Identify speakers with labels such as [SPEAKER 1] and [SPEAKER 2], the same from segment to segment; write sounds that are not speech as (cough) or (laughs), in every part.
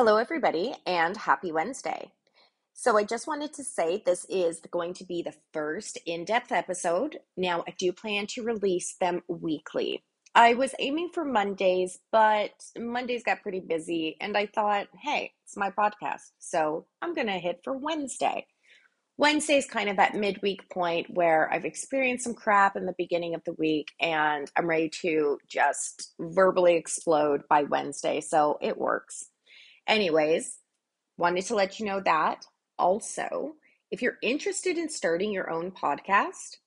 [SPEAKER 1] Hello, everybody, and happy Wednesday. So, I just wanted to say this is going to be the first in depth episode. Now, I do plan to release them weekly. I was aiming for Mondays, but Mondays got pretty busy, and I thought, hey, it's my podcast, so I'm going to hit for Wednesday. Wednesday is kind of that midweek point where I've experienced some crap in the beginning of the week and I'm ready to just verbally explode by Wednesday. So it works. Anyways, wanted to let you know that. Also, if you're interested in starting your own podcast,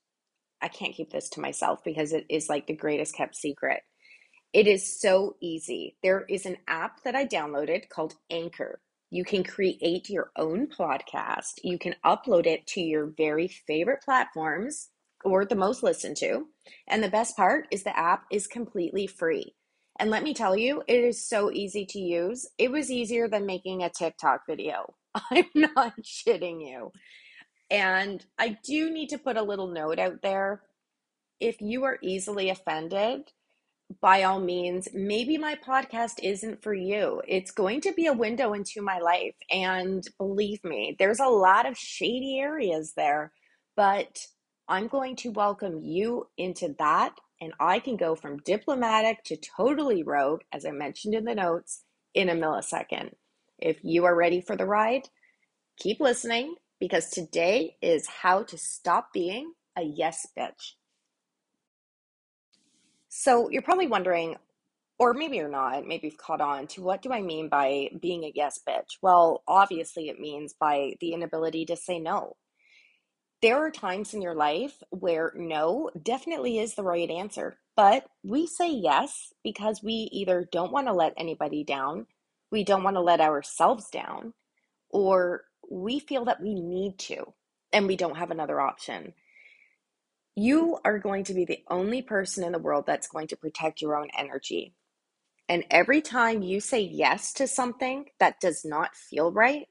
[SPEAKER 1] I can't keep this to myself because it is like the greatest kept secret. It is so easy. There is an app that I downloaded called Anchor. You can create your own podcast. You can upload it to your very favorite platforms or the most listened to. And the best part is the app is completely free. And let me tell you, it is so easy to use. It was easier than making a TikTok video. (laughs) I'm not shitting you. And I do need to put a little note out there. If you are easily offended, by all means, maybe my podcast isn't for you. It's going to be a window into my life. And believe me, there's a lot of shady areas there, but I'm going to welcome you into that. And I can go from diplomatic to totally rogue, as I mentioned in the notes, in a millisecond. If you are ready for the ride, keep listening because today is how to stop being a yes bitch. So you're probably wondering, or maybe you're not, maybe you've caught on to what do I mean by being a yes bitch? Well, obviously, it means by the inability to say no. There are times in your life where no definitely is the right answer, but we say yes because we either don't want to let anybody down, we don't want to let ourselves down, or we feel that we need to and we don't have another option. You are going to be the only person in the world that's going to protect your own energy. And every time you say yes to something that does not feel right,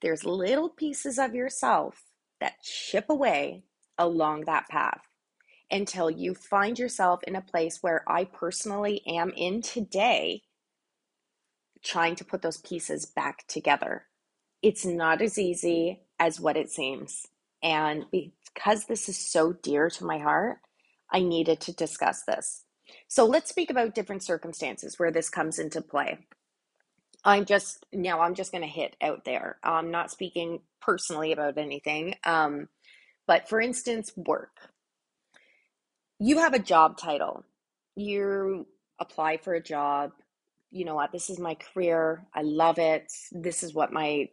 [SPEAKER 1] there's little pieces of yourself that chip away along that path until you find yourself in a place where I personally am in today, trying to put those pieces back together. It's not as easy as what it seems. And because this is so dear to my heart, I needed to discuss this. So let's speak about different circumstances where this comes into play. I'm just now I'm just going to hit out there. I'm not speaking personally about anything. Um, but for instance, work. You have a job title. You apply for a job. You know what? This is my career. I love it. This is what my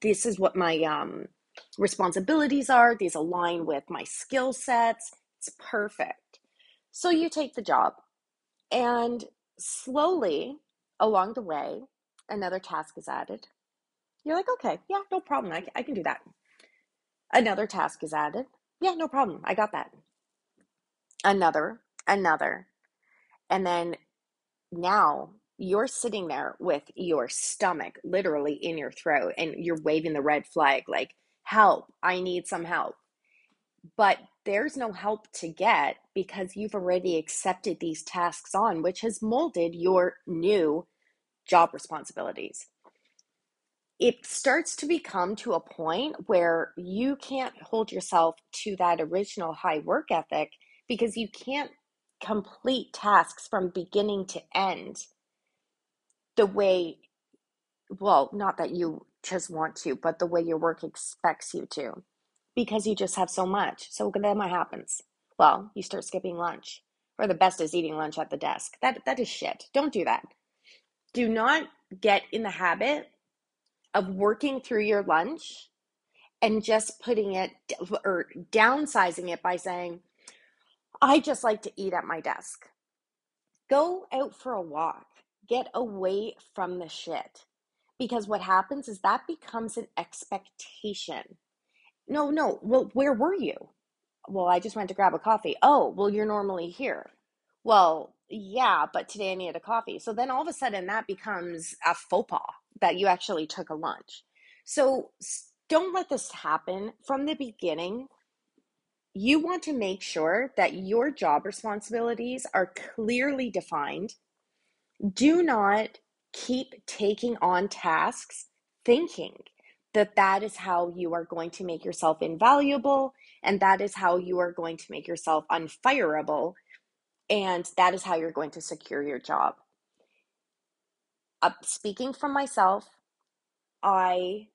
[SPEAKER 1] this is what my um responsibilities are. These align with my skill sets. It's perfect. So you take the job, and slowly along the way, another task is added. You're like, okay, yeah, no problem. I, I can do that. Another task is added. Yeah, no problem. I got that. Another, another. And then now you're sitting there with your stomach literally in your throat and you're waving the red flag like, help, I need some help. But there's no help to get because you've already accepted these tasks on, which has molded your new job responsibilities. It starts to become to a point where you can't hold yourself to that original high work ethic because you can't complete tasks from beginning to end the way, well, not that you just want to, but the way your work expects you to, because you just have so much. So then what happens? Well, you start skipping lunch, or the best is eating lunch at the desk. That that is shit. Don't do that. Do not get in the habit of working through your lunch and just putting it or downsizing it by saying, I just like to eat at my desk. Go out for a walk. Get away from the shit. Because what happens is that becomes an expectation. No, no, well, where were you? Well, I just went to grab a coffee. Oh, well, you're normally here. Well, yeah, but today I needed a coffee. So then all of a sudden that becomes a faux pas that you actually took a lunch. So don't let this happen from the beginning. You want to make sure that your job responsibilities are clearly defined. Do not keep taking on tasks thinking that that is how you are going to make yourself invaluable and that is how you are going to make yourself unfireable and that is how you're going to secure your job uh, speaking from myself i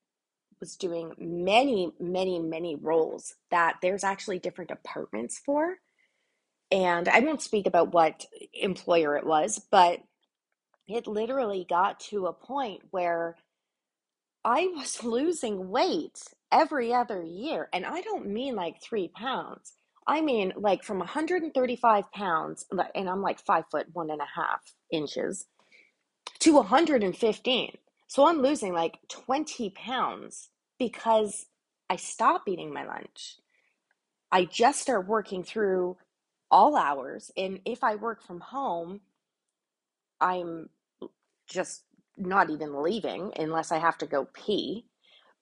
[SPEAKER 1] was doing many many many roles that there's actually different departments for and i won't speak about what employer it was but it literally got to a point where I was (laughs) losing weight every other year. And I don't mean like three pounds. I mean like from 135 pounds, and I'm like five foot one and a half inches, to 115. So I'm losing like 20 pounds because I stop eating my lunch. I just start working through all hours. And if I work from home, I'm just not even leaving unless I have to go pee.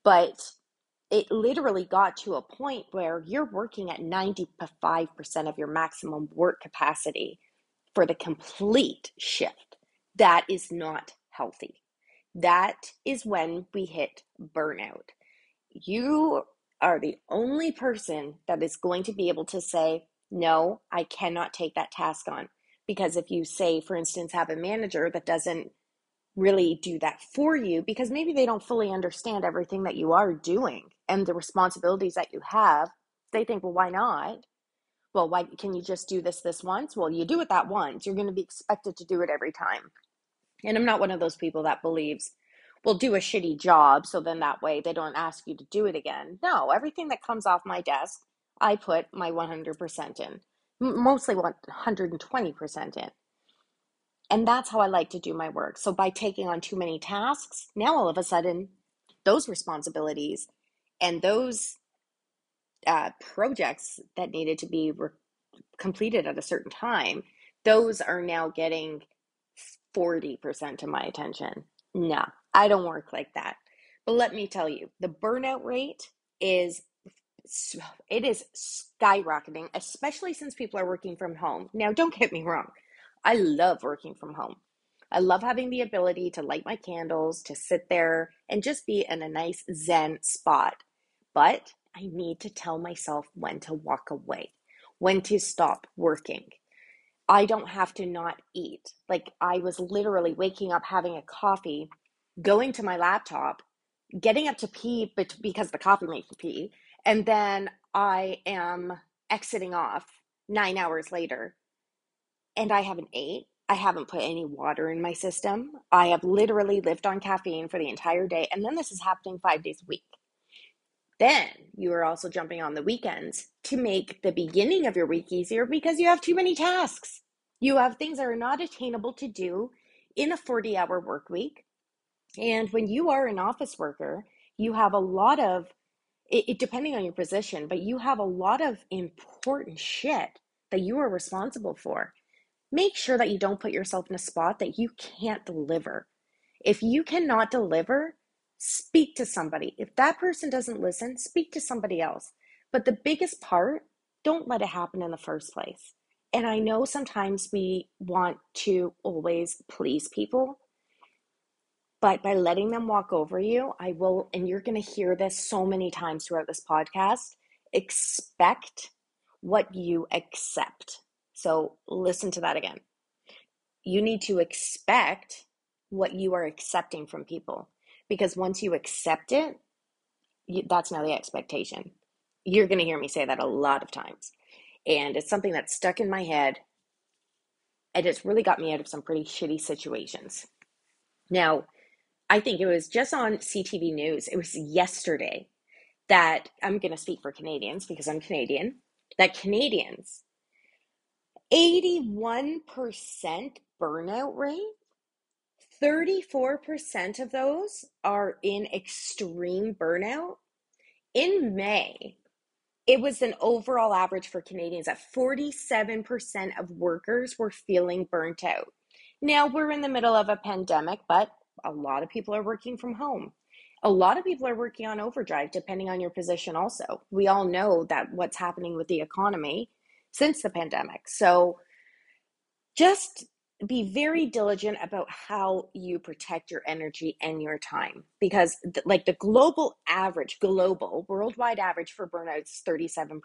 [SPEAKER 1] But it literally got to a point where you're working at 95% of your maximum work capacity for the complete shift. That is not healthy. That is when we hit burnout. You are the only person that is going to be able to say, No, I cannot take that task on. Because if you say, for instance, have a manager that doesn't really do that for you because maybe they don't fully understand everything that you are doing and the responsibilities that you have. They think, well, why not? Well, why can you just do this this once? Well, you do it that once. You're going to be expected to do it every time. And I'm not one of those people that believes, well, do a shitty job so then that way they don't ask you to do it again. No, everything that comes off my desk, I put my 100% in, mostly 120% in. And that's how I like to do my work. So by taking on too many tasks, now all of a sudden, those responsibilities and those uh, projects that needed to be re- completed at a certain time, those are now getting 40% of my attention. No, I don't work like that. But let me tell you, the burnout rate is it is skyrocketing, especially since people are working from home. Now, don't get me wrong. I love working from home. I love having the ability to light my candles, to sit there and just be in a nice Zen spot. But I need to tell myself when to walk away, when to stop working. I don't have to not eat. Like I was literally waking up, having a coffee, going to my laptop, getting up to pee but because the coffee makes me pee, and then I am exiting off nine hours later and I haven't ate. I haven't put any water in my system. I have literally lived on caffeine for the entire day. And then this is happening five days a week. Then you are also jumping on the weekends to make the beginning of your week easier because you have too many tasks. You have things that are not attainable to do in a 40 hour work week. And when you are an office worker, you have a lot of it, it, depending on your position, but you have a lot of important shit that you are responsible for make sure that you don't put yourself in a spot that you can't deliver. If you cannot deliver, speak to somebody. If that person doesn't listen, speak to somebody else. But the biggest part, don't let it happen in the first place. And I know sometimes we want to always please people, but by letting them walk over you, I will, and you're going to hear this so many times throughout this podcast expect what you accept. So listen to that again. You need to expect what you are accepting from people because once you accept it, you, that's now the expectation. You're going to hear me say that a lot of times. And it's something that's stuck in my head and it's really got me out of some pretty shitty situations. Now, I think it was just on CTV News, it was yesterday that I'm going to speak for Canadians because I'm Canadian, that Canadians 81% burnout rate. 34% of those are in extreme burnout. In May, it was an overall average for Canadians that 47% of workers were feeling burnt out. Now we're in the middle of a pandemic, but a lot of people are working from home. A lot of people are working on overdrive, depending on your position, also. We all know that what's happening with the economy since the pandemic. So just be very diligent about how you protect your energy and your time because th- like the global average global worldwide average for burnouts 37%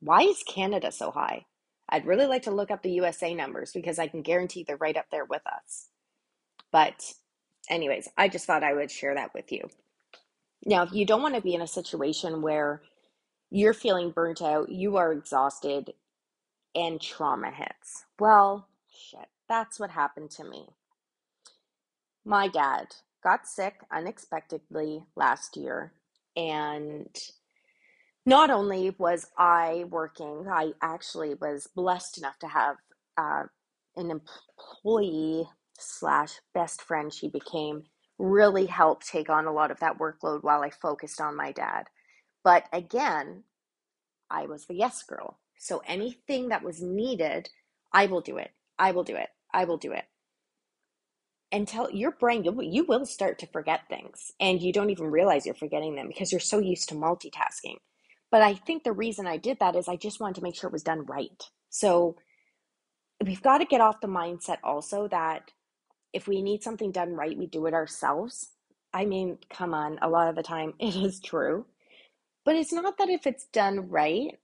[SPEAKER 1] why is canada so high? I'd really like to look up the usa numbers because i can guarantee they're right up there with us. But anyways i just thought i would share that with you. Now if you don't want to be in a situation where you're feeling burnt out you are exhausted and trauma hits. Well shit that's what happened to me. My dad got sick unexpectedly last year, and not only was I working, I actually was blessed enough to have uh, an employee slash best friend she became really helped take on a lot of that workload while I focused on my dad. But again, I was the yes girl. So anything that was needed, I will do it. I will do it. I will do it. Tell your brain, you, you will start to forget things and you don't even realize you're forgetting them because you're so used to multitasking. But I think the reason I did that is I just wanted to make sure it was done right. So we've got to get off the mindset also that if we need something done right, we do it ourselves. I mean, come on, a lot of the time (laughs) it is true. But it's not that if it's done right,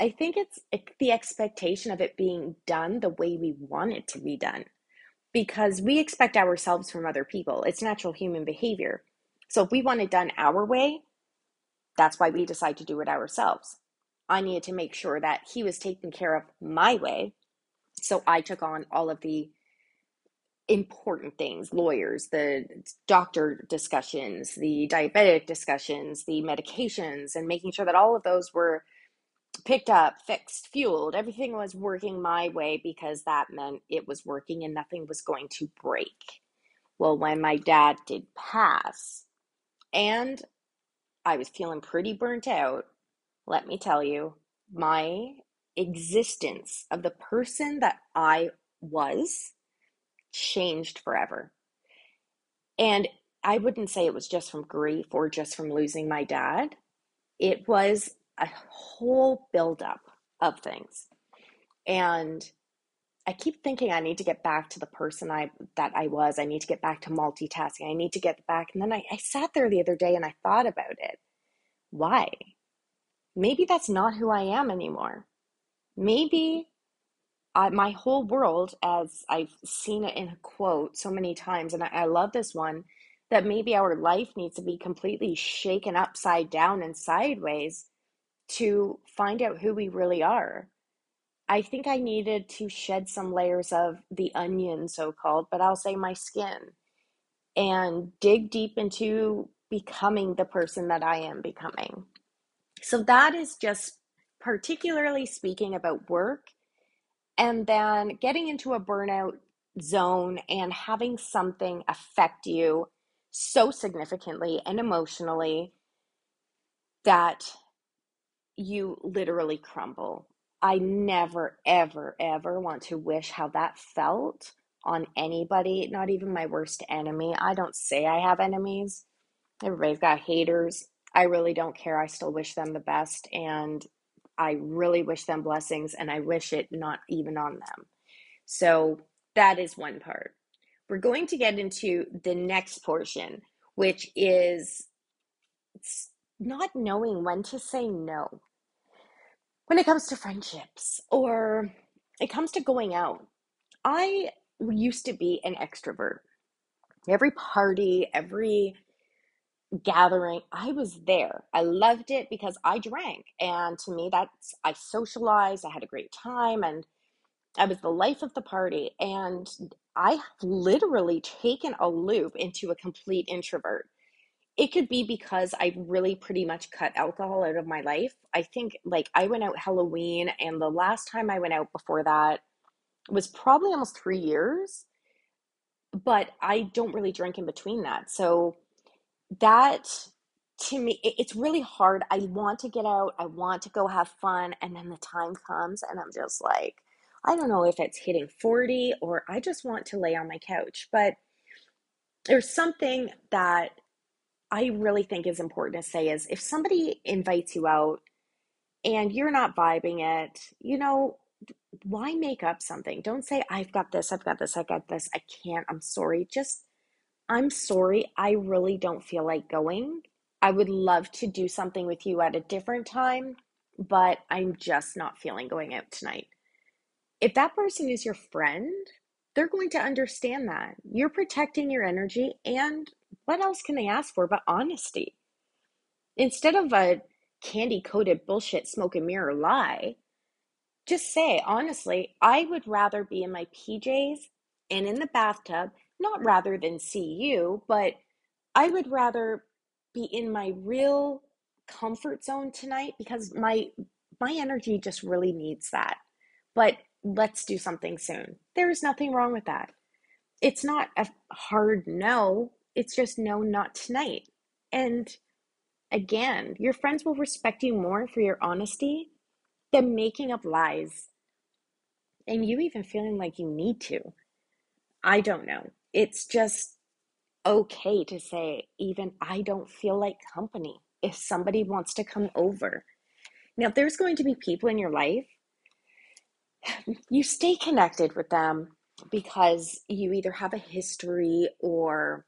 [SPEAKER 1] I think it's the expectation of it being done the way we want it to be done because we expect ourselves from other people. It's natural human behavior. So if we want it done our way, that's why we decide to do it ourselves. I needed to make sure that he was taken care of my way. So I took on all of the important things lawyers, the doctor discussions, the diabetic discussions, the medications, and making sure that all of those were picked up, fixed, fueled. Everything was working my way because that meant it was working and nothing was going to break. Well, when my dad did pass and I was feeling pretty burnt out, let me tell you, my existence of the person that I was changed forever. And I wouldn't say it was just from grief or just from losing my dad. It was a whole buildup of things. And I keep thinking I need to get back to the person I that I was. I need to get back to multitasking. I need to get back. And then I, I sat there the other day and I thought about it. Why? Maybe that's not who I am anymore. Maybe I, my whole world, as I've seen it in a quote so many times, and I, I love this one, that maybe our life needs to be completely shaken upside down and sideways to find out who we really are. I think I needed to shed some layers of the onion, so called, but I'll say my skin, and dig deep into becoming the person that I am becoming. So that is just particularly speaking about work and then getting into a burnout zone and having something affect you so significantly and emotionally that you literally crumble. I never, ever, ever want to wish how that felt on anybody, not even my worst enemy. I don't say I have enemies. Everybody's got haters. I really don't care. I still wish them the best and I really wish them blessings and I wish it not even on them. So that is one part. We're going to get into the next portion, which is not knowing when to say no when it comes to friendships or it comes to going out. I used to be an extrovert. Every party, every gathering, I was there. I loved it because I drank. And to me, that's, I socialized, I had a great time, and I was the life of the party. And I have literally taken a loop into a complete introvert it could be because I really pretty much cut alcohol out of my life. I think like I went out Halloween and the last time I went out before that was probably almost 3 years. But I don't really drink in between that. So that to me it's really hard. I want to get out. I want to go have fun and then the time comes and I'm just like I don't know if it's hitting 40 or I just want to lay on my couch. But there's something that I really think is important to say is if somebody invites you out and you're not vibing it, you know, why make up something? Don't say, I've got this, I've got this, I got this, I can't, I'm sorry. Just, I'm sorry, I really don't feel like going. I would love to do something with you at a different time, but I'm just not feeling going out tonight. If that person is your friend, they're going to understand that. You're protecting your energy, and what else can they ask for but honesty? Instead of a candy coated bullshit smoke and mirror lie, just say, honestly, I would rather be in my PJs and in the bathtub, not rather than see you, but I would rather be in my real comfort zone tonight because my my energy just really needs that. But let's do something soon. There's nothing wrong with that. It's not a hard no, it's just no, not tonight. And again, your friends will respect you more for your honesty than making up lies and you even feeling like you need to. I don't know. It's just okay to say, even I don't feel like company if somebody wants to come over. Now, if there's going to be people in your life, you stay connected with them because you either have a history or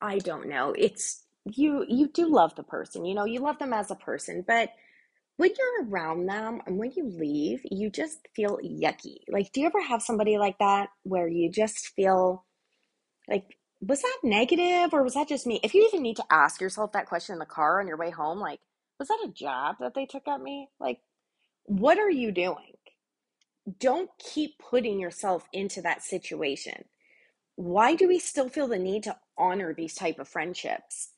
[SPEAKER 1] I don't know. It's you you do love the person. You know, you love them as a person, but when you're around them and when you leave, you just feel yucky. Like, do you ever have somebody like that where you just feel like, was that negative or was that just me? If you even need to ask yourself that question in the car on your way home, like, was that a jab that they took at me? Like, what are you doing? Don't keep putting yourself into that situation. Why do we still feel the need to honor these type of friendships?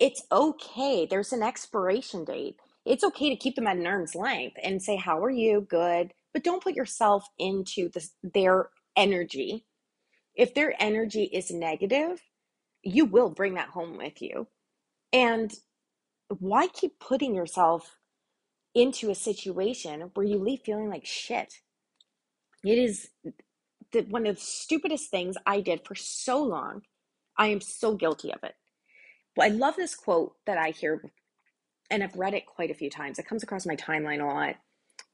[SPEAKER 1] It's okay. There's an expiration date it's okay to keep them at an arm's length and say, How are you? Good. But don't put yourself into the, their energy. If their energy is negative, you will bring that home with you. And why keep putting yourself into a situation where you leave feeling like shit? It is the, one of the stupidest things I did for so long. I am so guilty of it. But I love this quote that I hear and I've read it quite a few times. It comes across my timeline a lot.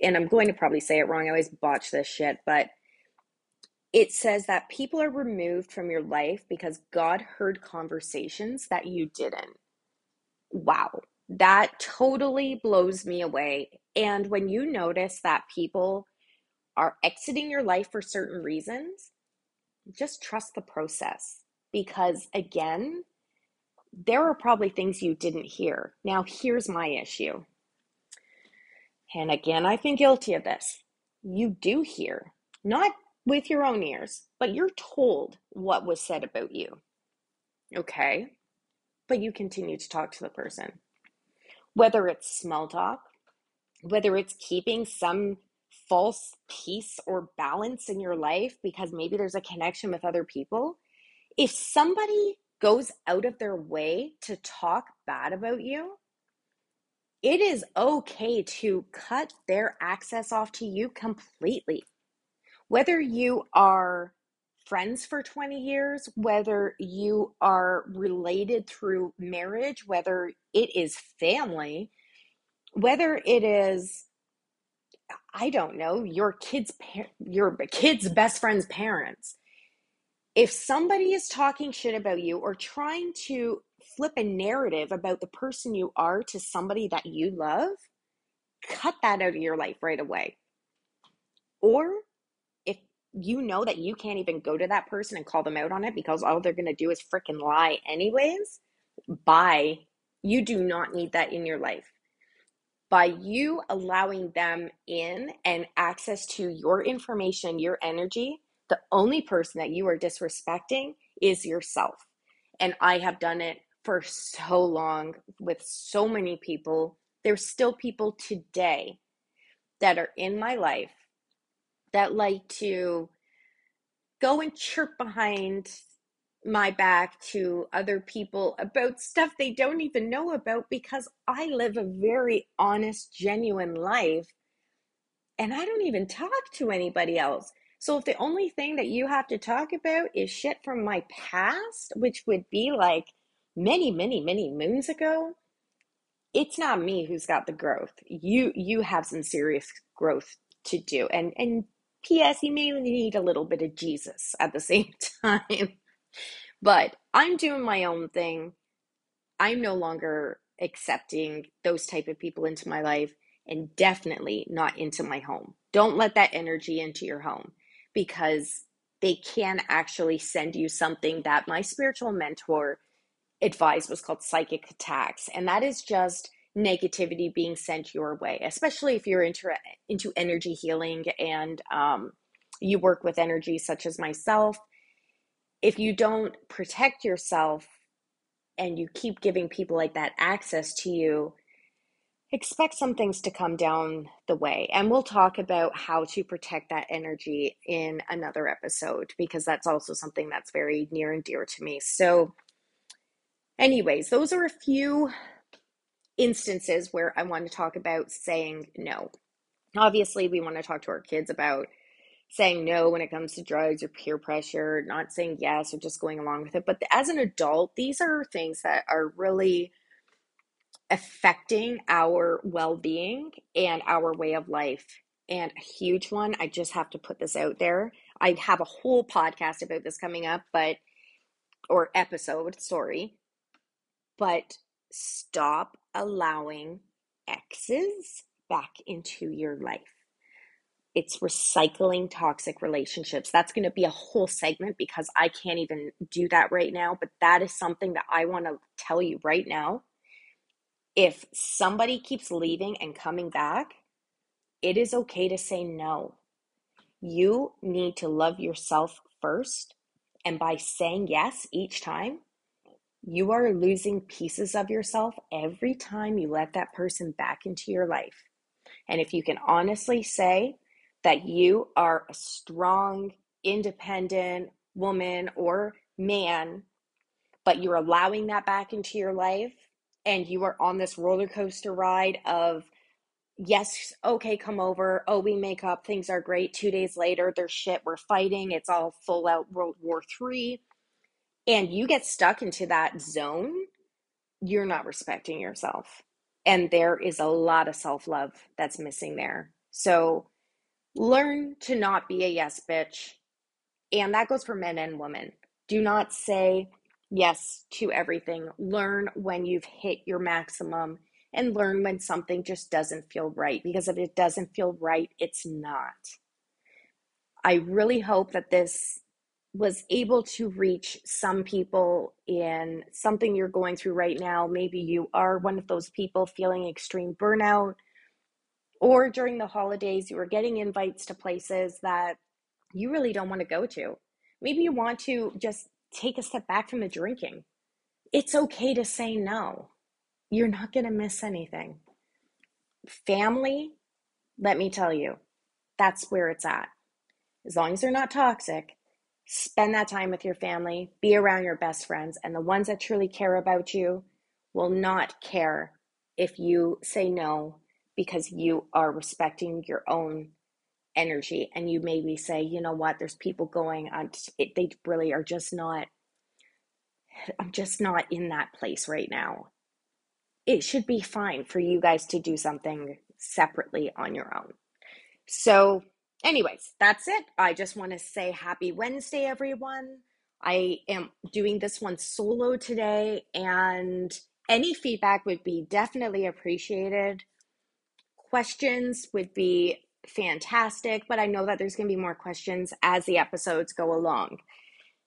[SPEAKER 1] And I'm going to probably say it wrong. I always botch this shit, but it says that people are removed from your life because God heard conversations that you didn't. Wow. That totally blows me away. And when you notice that people are exiting your life for certain reasons, just trust the process. Because again, there are probably things you didn't hear. Now, here's my issue. And again, I've been guilty of this. You do hear, not with your own ears, but you're told what was said about you. Okay? But you continue to talk to the person. Whether it's small talk, whether it's keeping some false peace or balance in your life because maybe there's a connection with other people. If somebody goes out of their way to talk bad about you, it is okay to cut their access off to you completely. Whether you are friends for 20 years, whether you are related through marriage, whether it is family, whether it is I don't know, your kids your kids best friend's parents if somebody is talking shit about you or trying to flip a narrative about the person you are to somebody that you love, cut that out of your life right away. Or if you know that you can't even go to that person and call them out on it because all they're going to do is freaking lie anyways, bye. You do not need that in your life. By you allowing them in and access to your information, your energy, the only person that you are disrespecting is yourself. And I have done it for so long with so many people. There's still people today that are in my life that like to go and chirp behind my back to other people about stuff they don't even know about because I live a very honest, genuine life and I don't even talk to anybody else. So if the only thing that you have to talk about is shit from my past, which would be like many, many, many moons ago, it's not me who's got the growth. You you have some serious growth to do. And and P.S. You may need a little bit of Jesus at the (laughs) same time. But I'm doing my own thing. I'm no longer accepting those type of people into my life and definitely not into my home. Don't let that energy into your home because they can actually send you something that my spiritual mentor advised was called psychic attacks. And that is just negativity being sent your way, especially if you're into, into energy healing and um, you work with energy, such as myself. If you don't protect yourself and you keep giving people like that access to you, expect some things to come down the way. And we'll talk about how to protect that energy in another episode because that's also something that's very near and dear to me. So, anyways, those are a few instances where I want to talk about saying no. Obviously, we want to talk to our kids about saying no when it comes to drugs or peer pressure, not saying yes or just going along with it. But as an adult, these are things that are really affecting our well being and our way of life. And a huge one, I just have to put this out there. I have a whole podcast about this coming up, but, or episode, sorry. But stop allowing exes back into your life. It's recycling toxic relationships. That's going to be a whole segment because I can't even do that right now. But that is something that I want to tell you right now if somebody keeps leaving and coming back, it is okay to say no. You need to love yourself first. And by saying yes each time, you are losing pieces of yourself every time you let that person back into your life. And if you can honestly say that you are a strong, independent woman or man, but you're allowing that back into your life, and you are on this roller coaster ride of yes okay come over. Oh we make up. Things are great. Two days later there's shit. We're fighting. It's all full out world war three. And you get stuck into that zone you're not respecting yourself. And there is a lot of self-love that's missing there. So learn to not be a yes bitch and that goes for men and women do not say yes to everything. Learn when you've hit your maximum and learn when something just doesn't feel right because if it doesn't feel right, it's not. I really hope that this was able to reach some people in something you're going through right now. Maybe you are one of those people feeling extreme burnout, or during the holidays, you are getting invites to places that you really don't want to go to. Maybe you want to just take a step back from the drinking. It's okay to say no. You're not going to miss anything. Family, let me tell you, that's where it's at. As long as they're not toxic, spend that time with your family, be around your best friends, and the ones that truly care about you will not care if you say no because you are respecting your own energy and you maybe say you know what? There's people going on it, they really are just not i'm just not in that place right now. It should be fine for you guys to do something separately on your own. So anyways that's it. I just want to say happy wednesday everyone. I am doing this one solo today and any feedback would be definitely appreciated questions would be fantastic, but I know that there's going to be more questions as the episodes go along.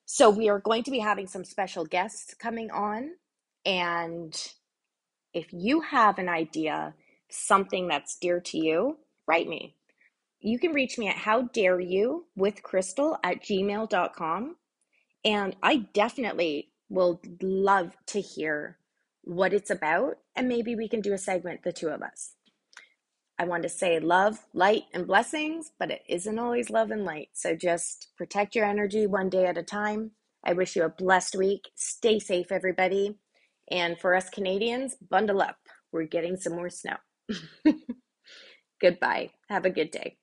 [SPEAKER 1] So, we are going to be having some special guests coming on. And if you have an idea, something that's dear to you, write me. You can reach me at how dare you with crystal at gmail.com. And I definitely will love to hear what it's about. And maybe we can do a segment, the two of us. I want to say love, light, and blessings, but it isn't always love and light. So just protect your energy one day at a time. I wish you a blessed week. Stay safe, everybody. And for us Canadians, bundle up. We're getting some more snow. (laughs) Goodbye. Have a good day.